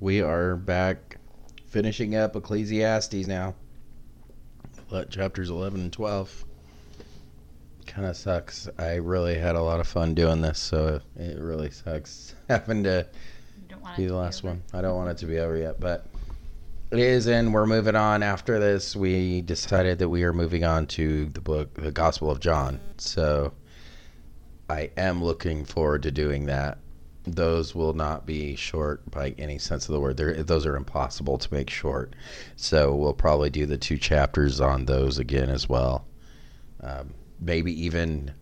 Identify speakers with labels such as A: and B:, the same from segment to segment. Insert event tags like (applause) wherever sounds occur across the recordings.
A: we are back finishing up Ecclesiastes now. Let chapters 11 and 12. Kind of sucks. I really had a lot of fun doing this, so it really sucks (laughs) having to
B: You don't want it
A: be the last one. I don't want it to be over yet, but it is, and we're moving on. After this, we decided that we are moving on to the book, the Gospel of John. So I am looking forward to doing that. Those will not be short by any sense of the word. They're, those are impossible to make short. So we'll probably do the two chapters on those again as well. Um, maybe even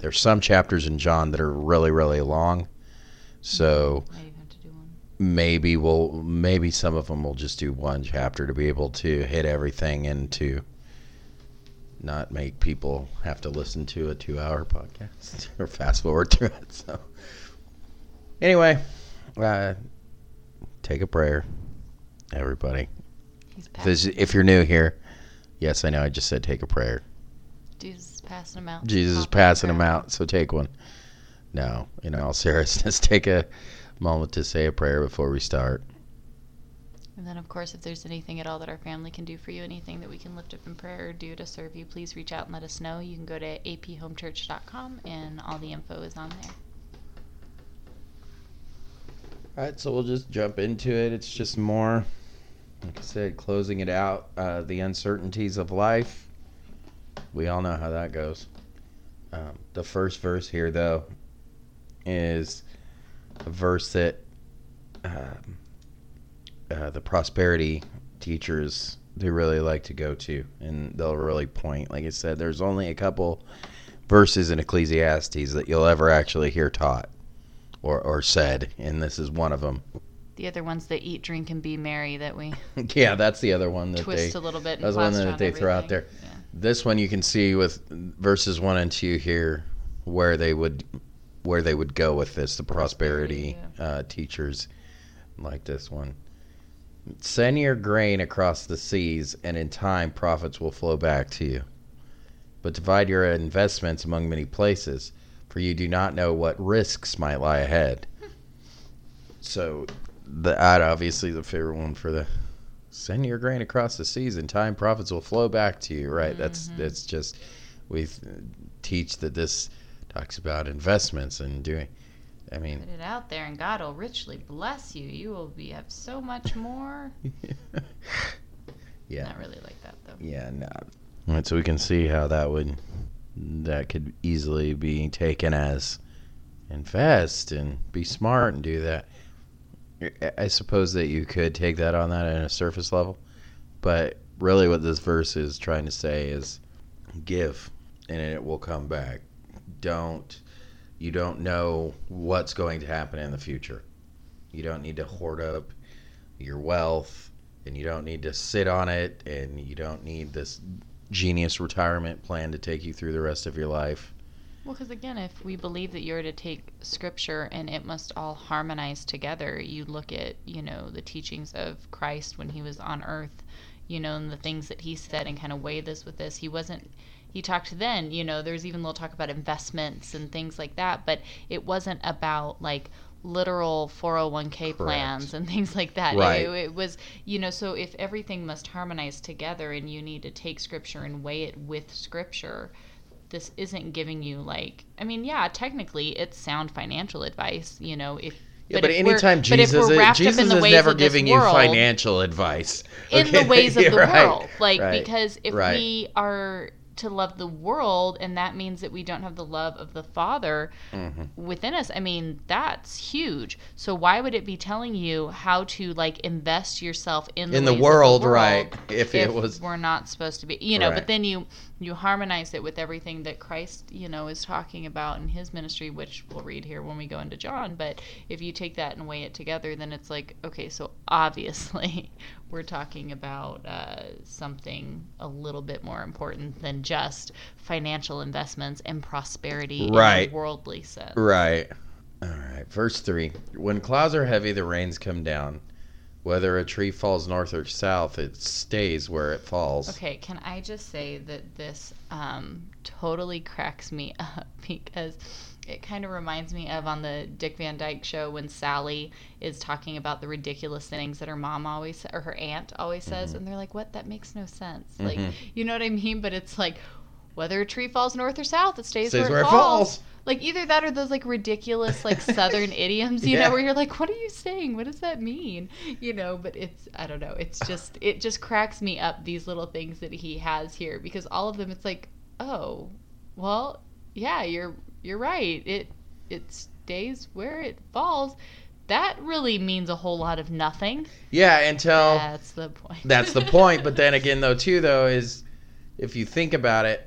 A: there's some chapters in John that are really, really long. So
B: Might have to do one.
A: maybe we'll maybe some of them will just do one chapter to be able to hit everything and to not make people have to listen to a two hour podcast (laughs) or fast forward through it so anyway uh, take a prayer everybody
B: He's
A: if, this- if you're new here yes i know i just said take a prayer
B: Jesus is passing them out.
A: jesus is passing
B: prayer.
A: them out so take one no in all seriousness (laughs) take a moment to say a prayer before we start
B: And then, of course, if there's anything at all that our family can do for you, anything that we can lift up in prayer or do to serve you, please reach out and let us know. You can go to aphomechurch.com and all the info is on there.
A: All right, so we'll just jump into it. It's just more, like I said, closing it out. Uh, the uncertainties of life. We all know how that goes. Um, the first verse here, though, is a verse that um, uh, the prosperity teachers they really like to go to, and they'll really point. Like I said, there's only a couple verses in Ecclesiastes that you'll ever actually hear taught or, or said, and this is one of them.
B: The other ones that eat, drink, and be merry that we (laughs)
A: yeah, that's the other one that
B: twist
A: they.
B: a little bit and
A: that's one that they throw out
B: everything.
A: there. This one you can see with verses one and two here, where they would, where they would go with this. The prosperity,
B: Prosperity,
A: uh, teachers, like this one. Send your grain across the seas, and in time profits will flow back to you. But divide your investments among many places, for you do not know what risks might lie ahead. So, the that obviously the favorite one for the send your grain across the seas, and time profits will flow back to you. Right? That's
B: Mhm.
A: that's just we teach that this talks about investments and doing. I mean,
B: Put it out there, and God will richly bless you. You will be have so much more. (laughs)
A: yeah.
B: Not really like that though.
A: Yeah, no. Right, so we can see how that would that could easily be taken as invest and be smart and do that. I- suppose that you could take that on that at a surface level, but really what this verse is trying to say is give and it will come back. Don't you don't know what's going to happen in the future. You don't need to hoard up your wealth and you don't need to sit on it and you don't need this genius retirement plan to take you through the rest of your life.
B: Well, because again, if we believe that you're to take scripture and it must all harmonize together, you look at, you know, the teachings of Christ when he was on earth, you know, and the things that he said and kind of weigh this with this. He wasn't, he talked then, you know, there's even little talk about investments and things like that, but it wasn't about like literal 401k plans and things like that.
A: Right.
B: It, it was, you know, so if everything must harmonize together and you need to take scripture and weigh it with scripture, this isn't giving you like I mean, yeah, technically it's sound financial advice, you know, if
A: Yeah, but, anytime
B: but if
A: Jesus,
B: we're
A: Jesus
B: up in the
A: is never giving
B: world,
A: you financial advice.
B: in the ways of (laughs) the
A: Right,
B: world. Like
A: right,
B: because if
A: right.
B: we are to love the world and that means that we don't have the love of the Father
A: Mhm.
B: within us, I mean, that's huge. So why would it be telling you how to like invest yourself in the
A: in the
B: ways of
A: world,
B: world
A: right? (laughs) If, it was
B: we're not supposed to be you know
A: Right.
B: but then you you harmonize it with everything that christ you know is talking about in his ministry which we'll read here when we go into john but if you take that and weigh it together then it's like okay so obviously we're talking about uh, something a little bit more important than just financial investments and prosperity
A: Right.
B: in a worldly sense
A: Right. All right. Verse 3 When clouds are heavy, the rains come down. Whether a tree falls north or south, it stays where it falls.
B: Okay, can I just say that this um, totally cracks me (laughs) up because it kind of reminds me of on the Dick Van Dyke show when Sally is talking about the ridiculous things that her mom always or her aunt always says,
A: Mm-hmm.
B: and they're like, "What? That makes no sense." Like, you know what I mean? But it's like, whether a tree falls north or south, it stays,
A: Stays
B: where, it falls.
A: falls.
B: Like either that or those like ridiculous like (laughs) Southern idioms, you
A: Yeah.
B: know, where you're like, "What are you saying? What does that mean?" You know. But it's I don't know. It's (sighs) just it just cracks me up these little things that he has here because all of them, it's like, oh, well, yeah, you're you're right. It it stays where it falls. That really means a whole lot of nothing.
A: Yeah, until
B: That's the point.
A: that's the point. But then again, though, too, though, is if you think about it,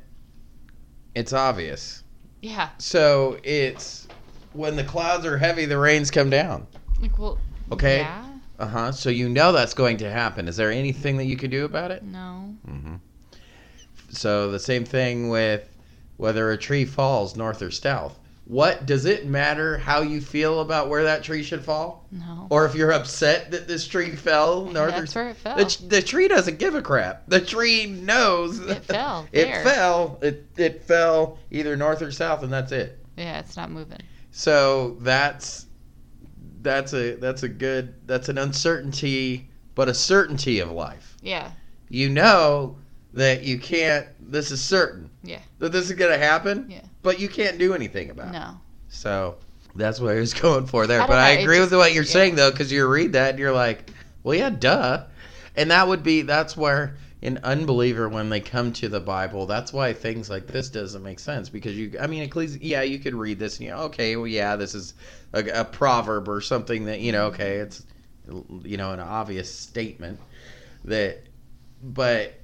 A: it's obvious.
B: yeah.
A: So it's when the clouds are heavy, the rains come down.
B: Like, well.
A: Okay.
B: Yeah.
A: Uh huh. So you know that's going to happen. Is there anything that you can do about it?
B: No.
A: Mm-hmm. So the same thing with whether a tree falls north or south. What does it matter how you feel about where that tree should fall,
B: No.
A: or if you're upset that this tree fell (laughs) north
B: That's
A: or
B: where it fell.
A: the, the tree doesn't give a crap. The tree knows
B: It fell (laughs)
A: it fell. It it fell either north or south, and that's it.
B: Yeah, it's not moving.
A: So that's that's a that's a good that's an uncertainty, but a certainty of life.
B: Yeah.
A: You know that you can't. This is certain.
B: Yeah.
A: That this is gonna happen.
B: Yeah.
A: But you can't do anything about it.
B: No.
A: So that's what I was (laughs) going for there.
B: I
A: But I
B: know, it
A: agree with
B: just-
A: what you're
B: yeah.
A: saying though, because you read that and you're like, well, yeah, duh. And that would be that's where an unbeliever when they come to the Bible, that's why things like this doesn't make sense because you, I mean, Ecclesi- yeah, you could read this and you, know, okay, well, yeah, this is a, a proverb or something that you know, okay, it's you know an obvious statement that, but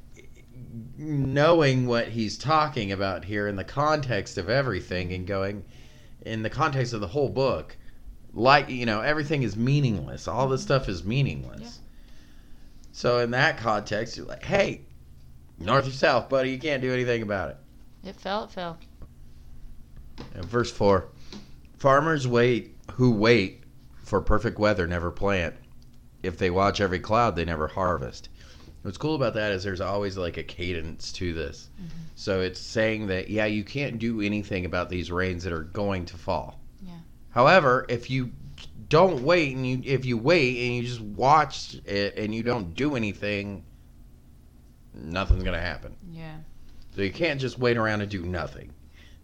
A: knowing what he's talking about here in the context of everything and going in the context of the whole book like you know everything is meaningless all this stuff is meaningless
B: Yeah.
A: so in that context you're like hey north or south buddy you can't do anything about it
B: It fell. It fell.
A: and verse 4 farmers wait who wait for perfect weather never plant if they watch every cloud they never harvest what's cool about that is there's always like a cadence to this mm-hmm. so it's saying that yeah you can't do anything about these rains that are going to fall
B: Yeah.
A: however if you don't wait and you if you wait and you just watch it and you don't do anything nothing's gonna happen
B: Yeah.
A: so you can't just wait around and do nothing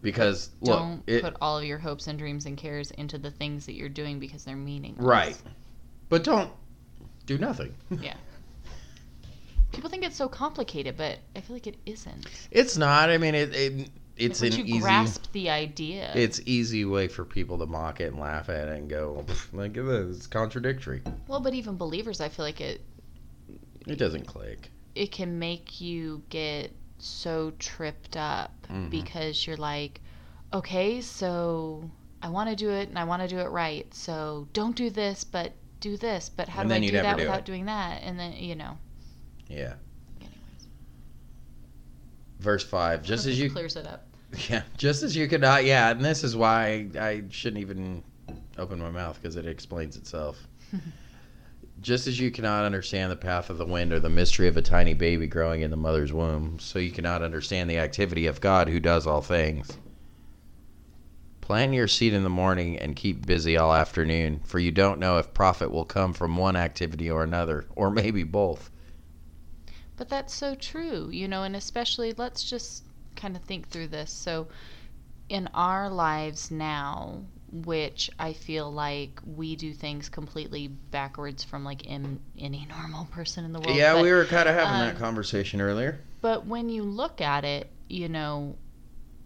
A: because look
B: Don't
A: it,
B: put all of your hopes and dreams and cares into the things that you're doing because they're meaningless.
A: Right. But don't do nothing.
B: Yeah. (laughs) People think it's so complicated, but I feel like it isn't.
A: It's not. I mean, it, it it's
B: Like,
A: an
B: you
A: easy.
B: grasp the idea.
A: It's easy way for people to mock it and laugh at it and go, (laughs) like it's contradictory."
B: well, but even believers, I feel like it
A: It doesn't click.
B: it can make you get so tripped up
A: Mhm.
B: because you're like, okay, so I want to do it and I want to do it right. So don't do this, but do this. But how
A: And
B: do I do that
A: do
B: without
A: it.
B: doing that? And then you know.
A: Yeah.
B: Anyways,
A: Verse five. Just as you,
B: clears it up. (laughs)
A: yeah, just as you could not. Yeah, and this is why I, I shouldn't even open my mouth because it explains itself. (laughs) Just as you cannot understand the path of the wind or the mystery of a tiny baby growing in the mother's womb, so you cannot understand the activity of God who does all things. Plant your seed in the morning and keep busy all afternoon, for you don't know if profit will come from one activity or another, or maybe both.
B: But that's so true, you know, and especially let's just kind of think through this. So, in our lives now, which I feel like we do things completely backwards from like in, any (laughs) normal person in the world.
A: yeah,
B: but,
A: we were kind of having that
B: um,
A: conversation earlier.
B: But when you look at it, you know,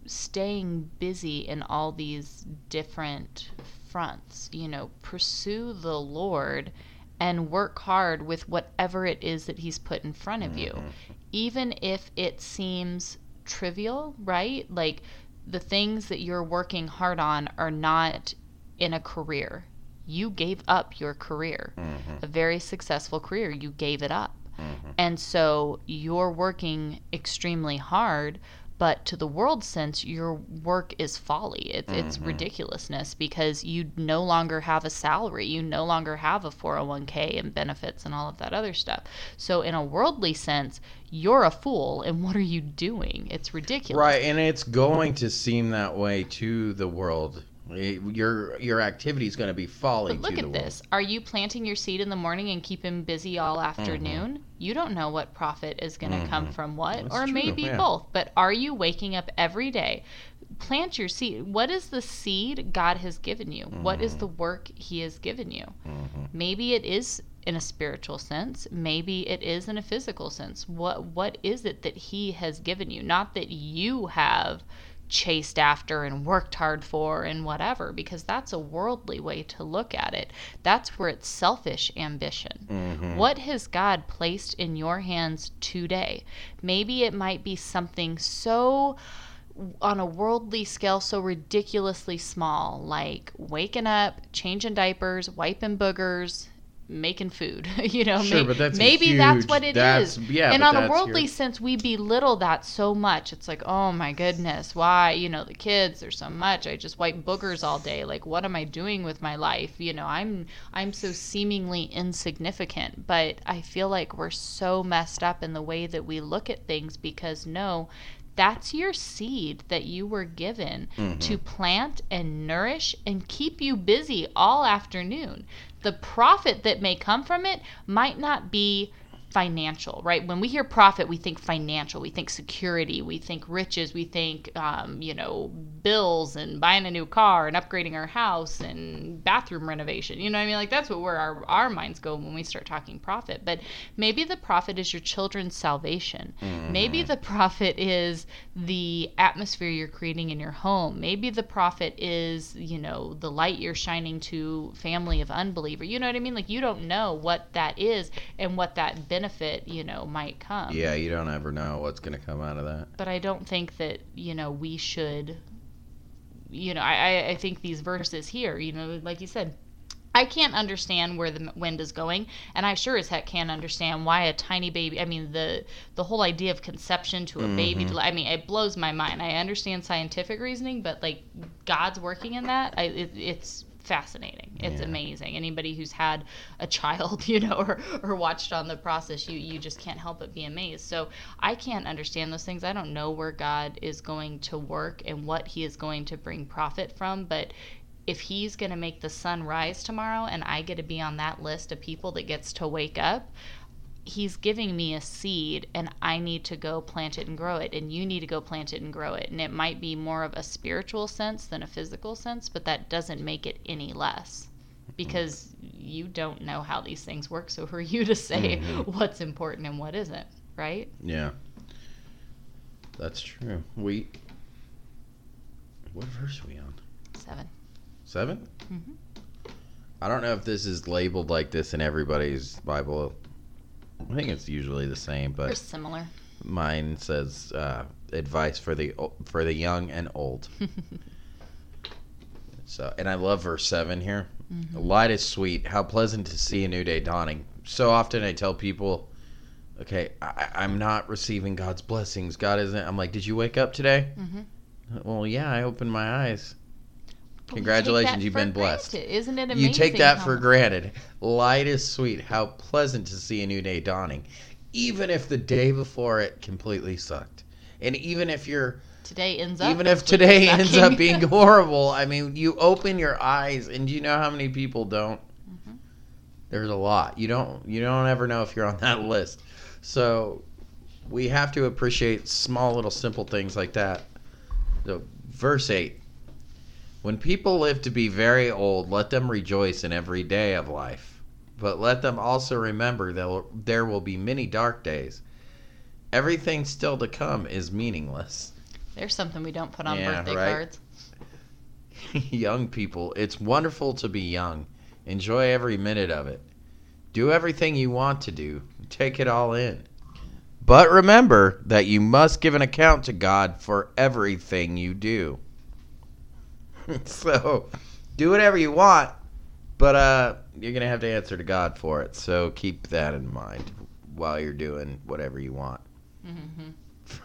B: staying busy in all these different fronts, you know, pursue the Lord and work hard with whatever it is that He's put in front of you. Even if it seems trivial, right? Like the things that you're working hard on are not in a career. You gave up your career,
A: Mhm.
B: a very successful career. You gave it up.
A: Mhm.
B: And so you're working extremely hard, but to the world sense, your work is folly. It's, it's
A: Mhm.
B: ridiculousness because you no longer have a salary. You no longer have a 401k and benefits and all of that other stuff. So, in a worldly sense, you're a fool. And what are you doing? It's ridiculous.
A: Right, and it's going to seem that way to the world Your your activity is going to be falling.
B: But look at this. Are you planting your seed in the morning and keep him busy all afternoon? You don't know what profit is going to come from what,
A: Mm-hmm. That's
B: or maybe
A: yeah.
B: both. But are you waking up every day? Plant your seed. What is the seed God has given you? What is
A: Mm-hmm.
B: the work He has given you? Maybe it is in a spiritual sense. Maybe it is in a physical sense. What What is it that He has given you? Not that you have chased after and worked hard for and whatever because that's a worldly way to look at it. That's where it's selfish ambition. Mm-hmm. What has god placed in your hands today? Maybe it might be something so on a worldly scale so ridiculously small like waking up changing diapers wiping boogers making food (laughs) you know
A: Sure,
B: may-
A: but that's
B: maybe that's what it is.
A: that's- yeah,
B: and on a worldly
A: your-
B: sense we belittle that so much. It's like oh my goodness why you know the kids there's so much. I just wipe boogers all day. Like what am i doing with my life? You know i'm i'm so seemingly insignificant but i feel like we're so messed up in the way that we look at things because no that's your seed that you were given mm-hmm. to plant and nourish and keep you busy all afternoon. The profit that may come from it might not be financial, right? When we hear profit, we think financial, we think security, we think riches, we think, um, you know, bills and buying a new car and upgrading our house and bathroom renovation. You know what I mean? Like that's what where our, our minds go when we start talking profit. But maybe the profit is your children's salvation. Maybe the profit is the atmosphere you're creating in your home. Maybe the profit is, you know, the light you're shining to family of unbeliever. You know what I mean? Like you don't know what that is and what that benefit, you know, might come.
A: Yeah, you don't ever know what's going to come out of that.
B: But I don't think that, you know, we should you know, I, I- think these verses here, you know, like you said, I can't understand where the wind is going, and I sure as heck can't understand why a tiny baby. I mean, the the whole idea of conception to a baby. Mm-hmm. To, I mean, it blows my mind. I understand scientific reasoning, but like God's working in that, I, it, it's fascinating. It's
A: Yeah.
B: amazing. Anybody who's had a child, (laughs) you know, or, or watched on the process, you you just can't help but be amazed. So I can't understand those things. I don't know where God is going to work and what He is going to bring profit from, but if he's going to make the sun rise tomorrow and I get to be on that list of people that gets to wake up, he's giving me a seed and I need to go plant it and grow it and you need to go plant it and grow it. And it might be more of a spiritual sense than a physical sense, but that doesn't make it any less. Because you don't know how these things work, so who (laughs) are you to say what's important and what isn't, right?
A: Yeah. That's true. We. What verse are we on?
B: Seven.
A: 7
B: Mhm.
A: I don't know if this is labeled like this in everybody's Bible. I think it's usually the same,
B: Or
A: but
B: similar.
A: mine says uh, advice for the for the young and old. (laughs) so, and I love verse seven here. Light is sweet. How pleasant to see a new day dawning. So often I tell people, okay, I, I'm not receiving God's blessings. God isn't. I'm like, did you wake up today?
B: Mhm.
A: Well, yeah, I opened my eyes.
B: But we take
A: Congratulations, you've been blessed.
B: granted. Isn't it amazing?
A: You take that for granted. Light is sweet. How pleasant to see a new day dawning, even if the day before it completely sucked, and even if you're,
B: today ends up
A: even if today ends up being (laughs) horrible. I mean, you open your eyes, and do you know how many people don't?
B: Mhm.
A: There's a lot. You don't. You don't ever know if you're on that list. So, we have to appreciate small, little, simple things like that. So, verse eight. When people live to be very old, let them rejoice in every day of life. But let them also remember that there will be many dark days. Everything still to come is meaningless.
B: There's something we don't put on
A: Yeah,
B: birthday
A: right.
B: cards. (laughs)
A: young people, it's wonderful to be young. Enjoy every minute of it. Do everything you want to do. Take it all in. But remember that you must give an account to God for everything you do. (laughs) so, do whatever you want, but uh you're going to have to answer to God for it. So, keep that in mind while you're doing whatever you want. (laughs)
B: hmm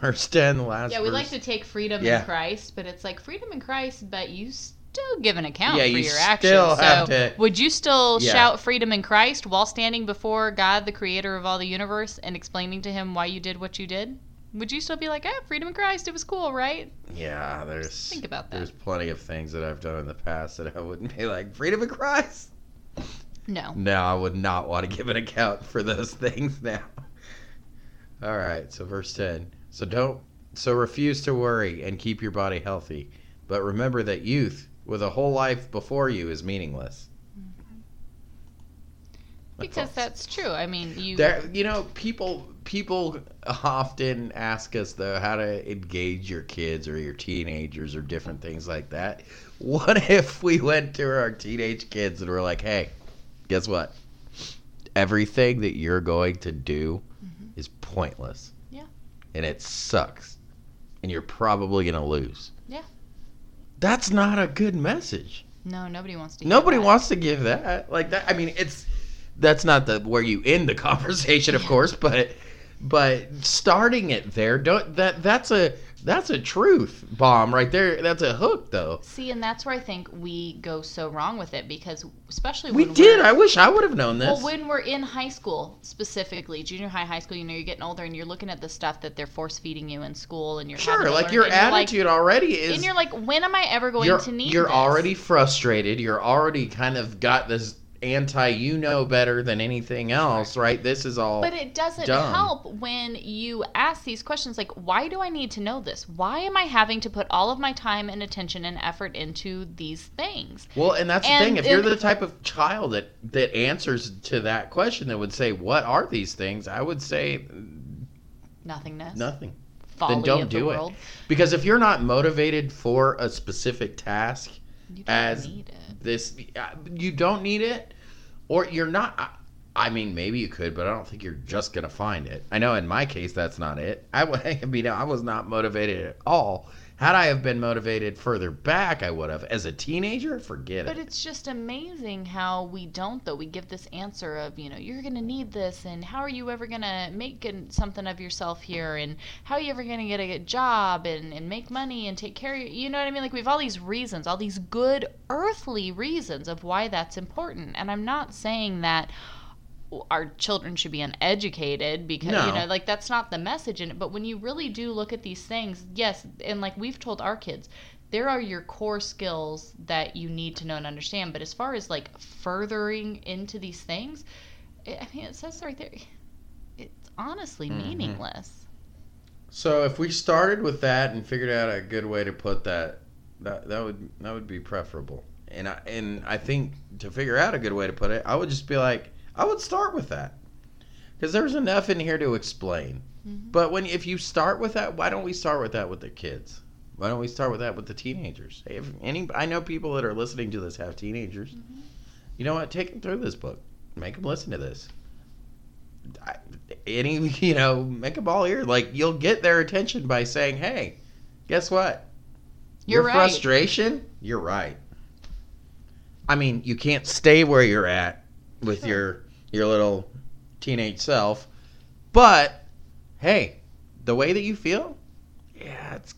A: Verse 10, last
B: Yeah, we
A: verse.
B: like to take freedom
A: Yeah.
B: in Christ, but it's like freedom in Christ, but you still give an account
A: Yeah,
B: for
A: you
B: your actions.
A: still
B: so,
A: have to-
B: would you still
A: Yeah.
B: shout freedom in Christ while standing before God, the creator of all the universe, and explaining to him why you did what you did? Would you still be like, ah, freedom in Christ, it was cool, right?
A: Yeah, there's
B: think about that.
A: There's plenty of things that I've done in the past that I wouldn't be like freedom of Christ.
B: No.
A: No, I would not want to give an account for those (laughs) things now. All right, so verse 10. So don't so refuse to worry and keep your body healthy, but remember that youth with a whole life before you is meaningless.
B: Because that's true. I mean, you.
A: There, you know, people people often ask us though how to engage your kids or your teenagers or different things like that. What (laughs) if we went to our teenage kids and were like, "Hey, guess what? Everything that you're going to do
B: Mhm.
A: is pointless.
B: Yeah.
A: And it sucks. And you're probably going to lose."
B: Yeah.
A: That's not a good message.
B: No, nobody wants to.
A: Nobody
B: that.
A: wants to give that like that. I mean, it's that's not the where you end the (laughs) conversation, of course, but but starting it there, don't that that's a that's a truth bomb right there. That's a hook, though.
B: See, and that's where I think we go so wrong with it because, especially
A: We did.
B: we're-
A: I wish I would have known this.
B: Well, when we're in high school, specifically junior high, high school, you know, you're getting older and you're looking at the stuff that they're force feeding you in school, and you're
A: sure, like
B: learn,
A: your
B: you're like-
A: attitude already is.
B: and you're like, when am I ever going to need?
A: you're
B: this?
A: already frustrated. You're already kind of got this anti. You know better than anything else, right? This is all.
B: But it doesn't
A: dumb.
B: help when you ask these questions like, why do I need to know this? Why am I having to put all of my time and attention and effort into these things?
A: Well, and that's the thing. If you're the type of child that that answers to that question, that would say, "What are these things?" I would say
B: Nothingness.
A: nothing.
B: Folly
A: don't
B: of
A: do
B: the
A: it. Because if you're not motivated for a specific task,
B: don't
A: As-
B: need it.
A: this uh, you don't need it, or you're not. I- I mean, maybe you could, but I don't think you're just gonna find it. I know in my case that's not it. I, (laughs) I mean, I was not motivated at all. Had I have been motivated further back, I would have. As a teenager, forget
B: But
A: it.
B: But it's just amazing how we don't, though. We give this answer of, you know, you're going to need this, and how are you ever going to make something of yourself here, and how are you ever going to get a job and, and make money and take care of you? You know what I mean? Like, we have all these reasons, all these good earthly reasons of why that's important. And I'm not saying that our children should be uneducated because you know like that's not the message in it but when you really do look at these things yes and like we've told our kids there are your core skills that you need to know and understand but as far as like furthering into these things it, i mean it says right there it's honestly
A: Mhm.
B: meaningless
A: So if we started with that and figured out a good way to put that, that that would that would be preferable. And I and I think to figure out a good way to put it, I would just be like, I would start with that, because there's enough in here to explain.
B: Mhm.
A: But when if you start with that, why don't we start with that with the kids? Why don't we start with that with the teenagers? If any, I know people that are listening to this have teenagers.
B: Mhm.
A: You know what? Take them through this book. Make them listen to this. I, any, (laughs) you know, make them all ear. Like you'll get their attention by saying, "Hey, guess what?
B: You're
A: Your
B: right.
A: frustration. You're right. I mean, you can't stay where you're at with
B: Sure.
A: your your little teenage self, but hey, the way that you feel, yeah, it's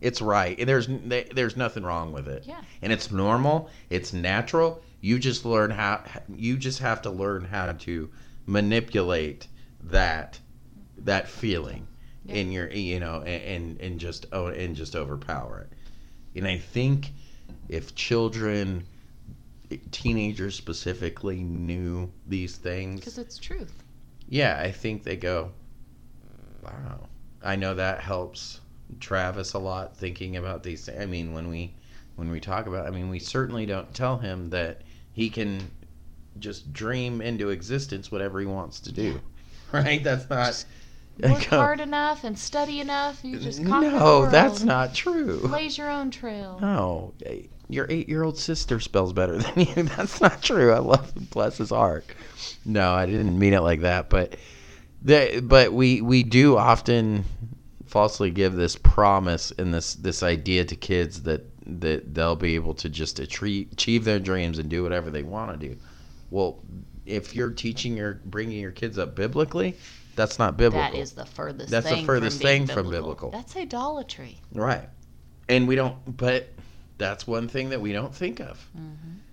A: it's right. And there's there's nothing wrong with it
B: yeah
A: and it's normal it's natural you just learn how you just have to learn how to manipulate that that feeling
B: Yeah.
A: in your you know and and, and just oh and just overpower it and i think if children teenagers specifically knew these things
B: because it's truth
A: yeah, I think they go, wow. I know that helps Travis a lot thinking about these things. I mean, when we when we talk about I mean, we certainly don't tell him that he can just dream into existence whatever he wants to do. (laughs) Right? That's not
B: Just work hard enough and study enough you just conquer the
A: No, that's not true.
B: blaze your own trail
A: No, eh, your eight-year-old sister spells better (laughs) than you. That's not true. I love him. Bless his heart. No, I didn't mean it like that. But the, but we we do often falsely give this promise and this this idea to kids that that they'll be able to just achieve, achieve their dreams and do whatever they want to do. Well, if you're teaching your bringing your kids up biblically, that's not biblical.
B: That is the furthest.
A: That's the furthest
B: from
A: thing from biblical.
B: That's idolatry.
A: Right. And we don't but that's one thing that we don't think of.
B: hmm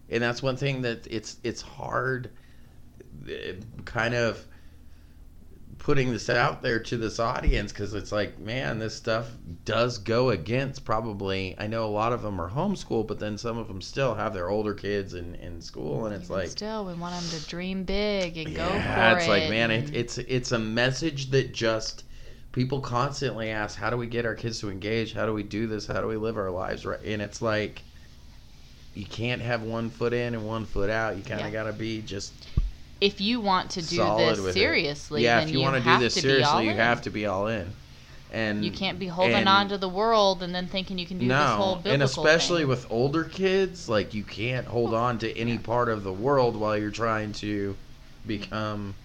A: And that's one thing that it's it's hard uh, kind of putting this out there to this audience because it's like, man, this stuff does go against probably. I know a lot of them are homeschooled, but then some of them still have their older kids in, in school, and it's
B: Even
A: like,
B: still, we want them to dream big and go for
A: it's
B: it.
A: It's like, man, it, it's it's a message that just people constantly ask, how do we get our kids to engage? How do we do this? How do we live our lives right? And it's like. You can't have one foot in and one foot out. You kind of
B: Yeah.
A: got to be just
B: if you want to do
A: solid
B: this
A: with it.
B: seriously,
A: Yeah,
B: then
A: if you,
B: want
A: want
B: to
A: do this seriously, you
B: in.
A: have to be all in. And
B: You can't be holding
A: and-
B: on to the world and then thinking you can do
A: no,
B: this whole biblical
A: and especially
B: thing.
A: with older kids, like you can't hold on to any part of the world while you're trying to become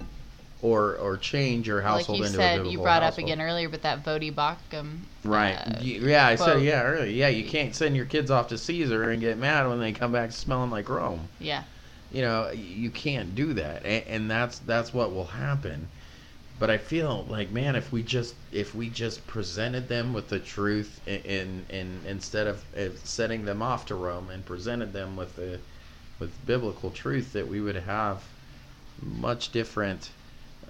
A: or or change your
B: like
A: household
B: you
A: into a
B: said, you brought up again earlier but that Voddie Baucham.
A: Right.
B: uh,
A: yeah, I said yeah earlier. Yeah, you can't send your kids off to Caesar and get mad when they come back smelling like Rome.
B: yeah.
A: You know you can't do that and, that's that's what will happen but i feel like man if we just if we just presented them with the truth in in, in instead of, setting them off to rome and presented them with the with biblical truth that we would have much different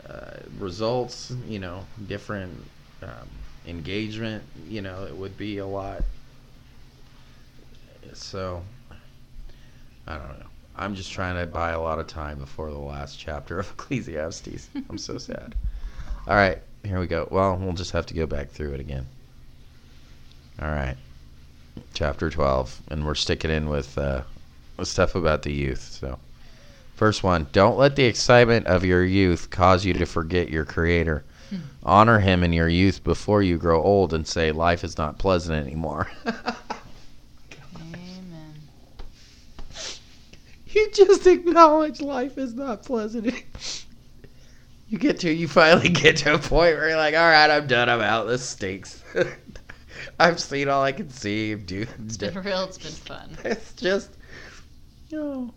A: uh, results you know different um, engagement you know it would be a lot so I don't know. I'm just trying to buy a lot of time before the last chapter of (laughs) Ecclesiastes. I'm so sad. All right, here we go. Well, we'll just have to go back through it again. All right, chapter 12, and we're sticking in with uh, with stuff about the youth. So, first one: Don't let the excitement of your youth cause you to forget your Creator. Honor Him in your youth before you grow old and say life is not pleasant anymore. (laughs) You just acknowledge life is not pleasant. You get to, you finally get to a point where you're like, all right, I'm done. I'm out. This stinks. (laughs) I've seen all I can see, dude.
B: It's been real. It's been fun. (laughs)
A: It's just, no.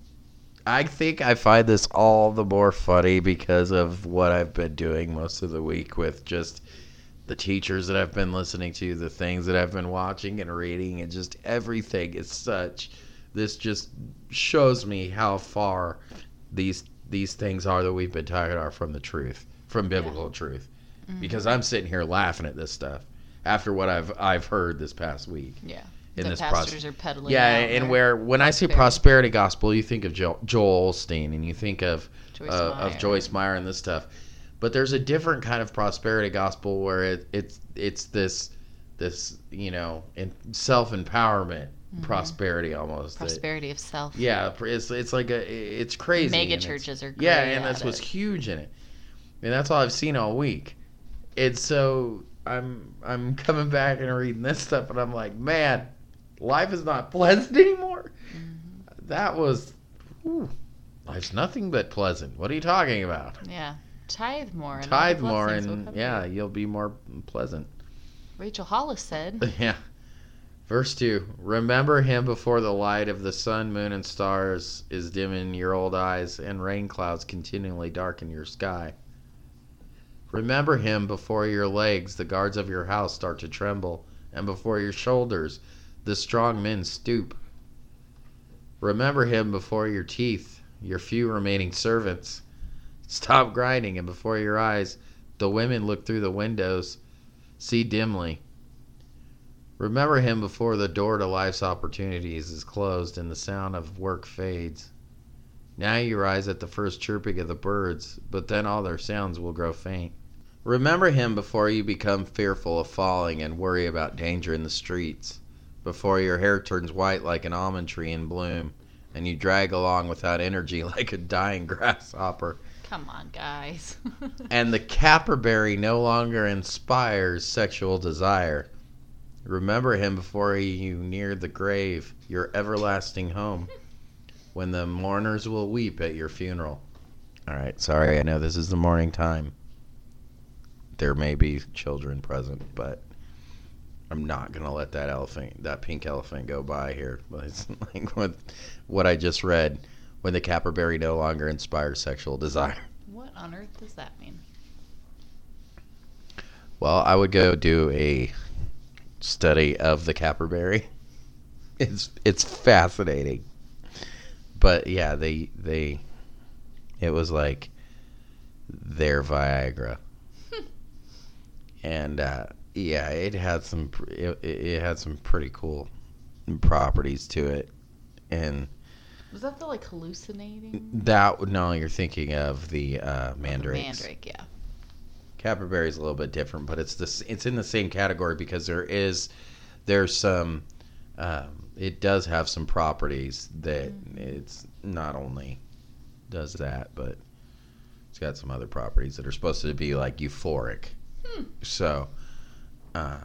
A: I think I find this all the more funny because of what I've been doing most of the week with just the teachers that I've been listening to, the things that I've been watching and reading, and just everything is such. This just shows me how far these these things are that we've been talking are from the truth, from biblical truth.
B: Mm-hmm.
A: Because I'm sitting here laughing at this stuff after what I've I've heard this past week
B: Yeah.
A: in
B: the
A: this
B: pastors
A: process.
B: are peddling.
A: Yeah, and where when I say
B: prosperity.
A: gospel, you think of jo- Joel Osteen and you think of
B: Joyce
A: uh, of Joyce Meyer and this stuff. But there's a different kind of prosperity gospel where it, it's it's this this you know in self empowerment prosperity almost. that-
B: Mm-hmm. prosperity of self.
A: yeah, it's it's like a it's crazy.
B: Mega churches are
A: yeah, and that's what's
B: it.
A: huge in it, and that's all I've seen all week. And so I'm I'm (laughs) coming back and reading this stuff, and I'm like, man, life is not (laughs) pleasant anymore.
B: Mhm.
A: That was, whew, life's nothing but pleasant. What are you talking about?
B: Yeah. Tithe more. and
A: Tithe more, and yeah, you'll be more pleasant.
B: Rachel Hollis said. (laughs)
A: yeah. Verse 2 Remember him before the light of the sun, moon, and stars is dim in your old eyes, and rain clouds continually darken your sky. Remember him before your legs, the guards of your house, start to tremble, and before your shoulders, the strong men stoop. Remember him before your teeth, your few remaining servants. Stop grinding, and before your eyes, the women look through the windows, see dimly. Remember him before the door to life's opportunities is closed and the sound of work fades. Now you rise at the first chirping of the birds, but then all their sounds will grow faint. Remember him before you become fearful of falling and worry about danger in the streets, before your hair turns white like an almond tree in bloom, and you drag along without energy (laughs) like a dying grasshopper,
B: Come on, guys. (laughs)
A: and the caperberry no longer inspires sexual desire. Remember him before you near the grave, your everlasting home, when the mourners will weep at your funeral. All right, sorry, I know this is the morning time. There may be children present, but I'm not gonna let that elephant, that pink elephant, go by here. (laughs) It's like what, what I just read, when the caperberry no longer inspires sexual desire.
B: what on earth does that mean?
A: Well, I would go do a study of the caperberry. It's it's fascinating. But yeah, they they it was like their Viagra. and uh, yeah, it had some it, it had some pretty cool properties to it, and
B: Was that the like hallucinating?
A: that no, you're thinking of the uh, mandrakes.
B: Mandrake, yeah.
A: Caperberry is a little bit different, but it's this it's in the same category because there is there's some um, it does have some properties that it's not only does that, but it's got some other properties that are supposed to be like euphoric.
B: Hmm.
A: So, uh,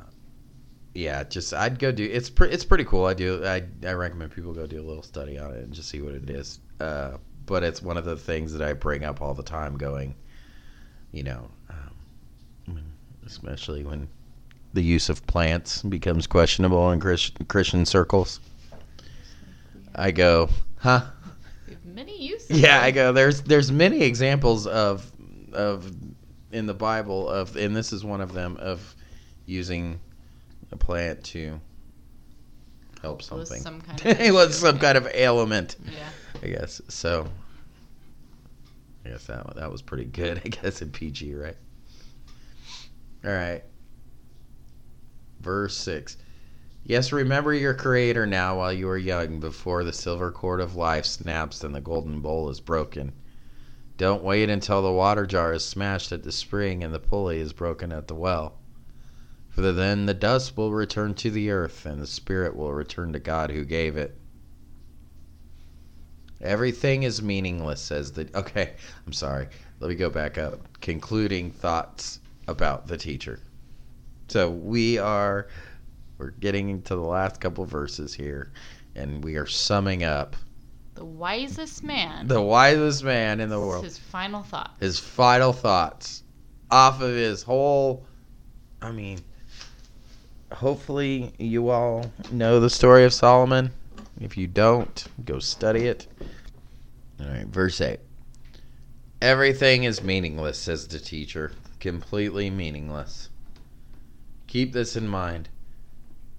A: yeah, just I'd go do it's pre- it's pretty cool. I do I I recommend people go do a little study on it and just see what it is. Uh, but it's one of the things that I bring up all the time, going, you know, especially when the use of plants becomes questionable in Christ- Christian circles. I go, huh?
B: Many uses.
A: Yeah, I go. There's there's many examples of of in the Bible of, and this is one of them of using a plant to help something.
B: some kind (laughs) of
A: it was some
B: yeah.
A: kind of ailment,
B: Yeah.
A: I guess. So, I guess that that was pretty good. I guess in PG, right? All right. Verse six. Yes, remember your Creator now while you are young, before the silver cord of life snaps and the golden bowl is broken. Don't wait until the water jar is smashed at the spring and the pulley is broken at the well. For then the dust will return to the earth, and the spirit will return to God who gave it. Everything is meaningless, says the. Okay, I'm sorry. Let me go back up. Concluding thoughts about the teacher. So we are we're getting to the last couple verses here, and we are summing up
B: The wisest man.
A: the wisest man in the world.
B: His final thoughts.
A: His final thoughts off of his whole. I mean, hopefully you all know the story of Solomon. If you don't, go study it. All right, verse 8. Everything is meaningless, says the teacher. Completely meaningless. Keep this in mind.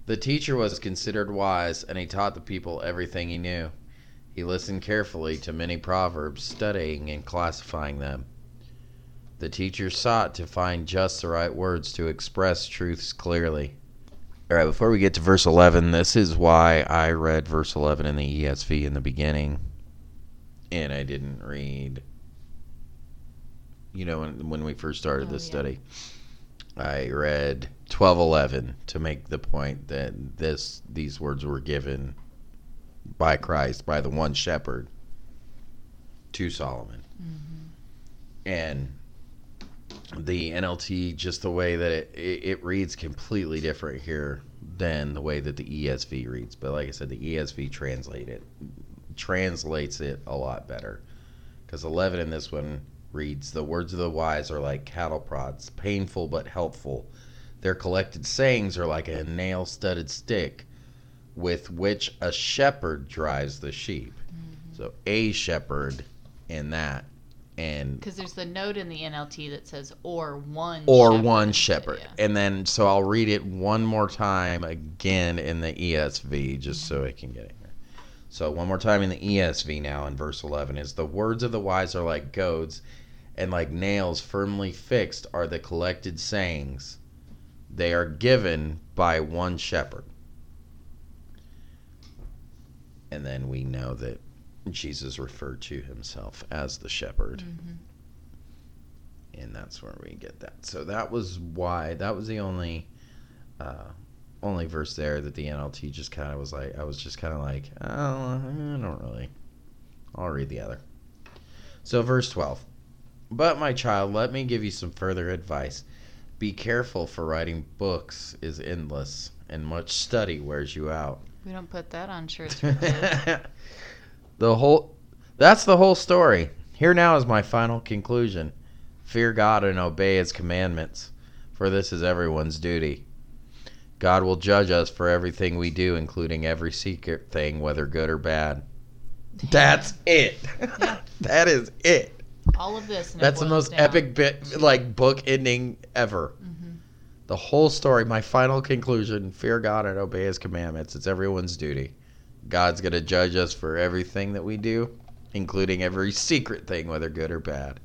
A: The teacher was considered wise, and he taught the people everything he knew. He listened carefully to many proverbs, studying and classifying them. The teacher sought to find just the right words to express truths clearly. All right, before we get to verse 11, this is why I read verse 11 in the ESV in the beginning, and I didn't read. You know, when, when we first started
B: Oh,
A: this
B: yeah.
A: study, I read 12:11 to make the point that this these words were given by Christ, by the one shepherd, to Solomon. Mm-hmm. And the NLT, just the way that it, it, it reads completely different here than the way that the ESV reads. But like I said, the ESV translate it, translates it a lot better. Because 11 in this one reads, The words of the wise are like cattle prods, painful but helpful. Their collected sayings are like a nail studded stick with which a shepherd drives the sheep. Mm-hmm. So a shepherd in that. And
B: Because there's the note in the NLT that says or one
A: or
B: shepherd."
A: one shepherd.
B: Yeah.
A: And then so I'll read it one more time again in the ESV just so I can get it. So one more time in the ESV now in verse 11 is the words of the wise are like goads and like nails firmly fixed are the collected sayings. They are given by one shepherd. And then we know that Jesus referred to himself as the shepherd
B: Mhm.
A: and that's where we get that. So that was why that was the only uh, only verse there that the NLT just kind of was like I was just kind of like oh I don't really. I'll read the other. So verse twelve. But my child, let me give you some further advice. Be careful, for writing books is endless, and much study wears you out.
B: We don't put that on shirts. (laughs)
A: the whole that's the whole story. Here now is my final conclusion. Fear God and obey his commandments, for this is everyone's duty. God will judge us for everything we do, including every secret thing, whether good or bad. That's it. (laughs)
B: Yeah.
A: that is it.
B: All of this. and
A: That's the most
B: down.
A: epic bit like book ending ever.
B: Mhm.
A: The whole story, my final conclusion, fear God and obey his commandments. It's everyone's duty. God's going to judge us for everything that we do, including every secret thing, whether good or bad.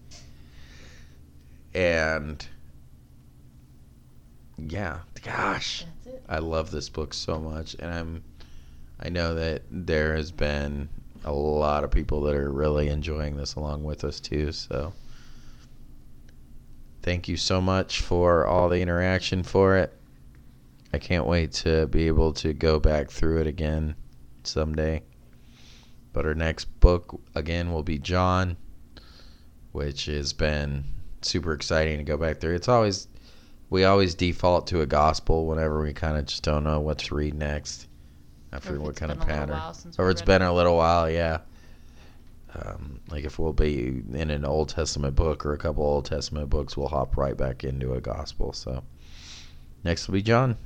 A: And yeah, gosh, I love this book so much, and I'm, I know that there has been a lot of people that are really enjoying this along with us too. So, thank you so much for all the interaction for it. I can't wait to be able to go back through it again someday. But our next book again will be John, which has been super exciting to go back through. It's always we always default to a gospel whenever we kind of just don't know what to read next. I forget what kind of
B: been a little
A: pattern. Or it's been
B: it.
A: a little while, yeah. Um, like if we'll be in an Old Testament book or a couple Old Testament books, we'll hop right back into a gospel. So next will be John.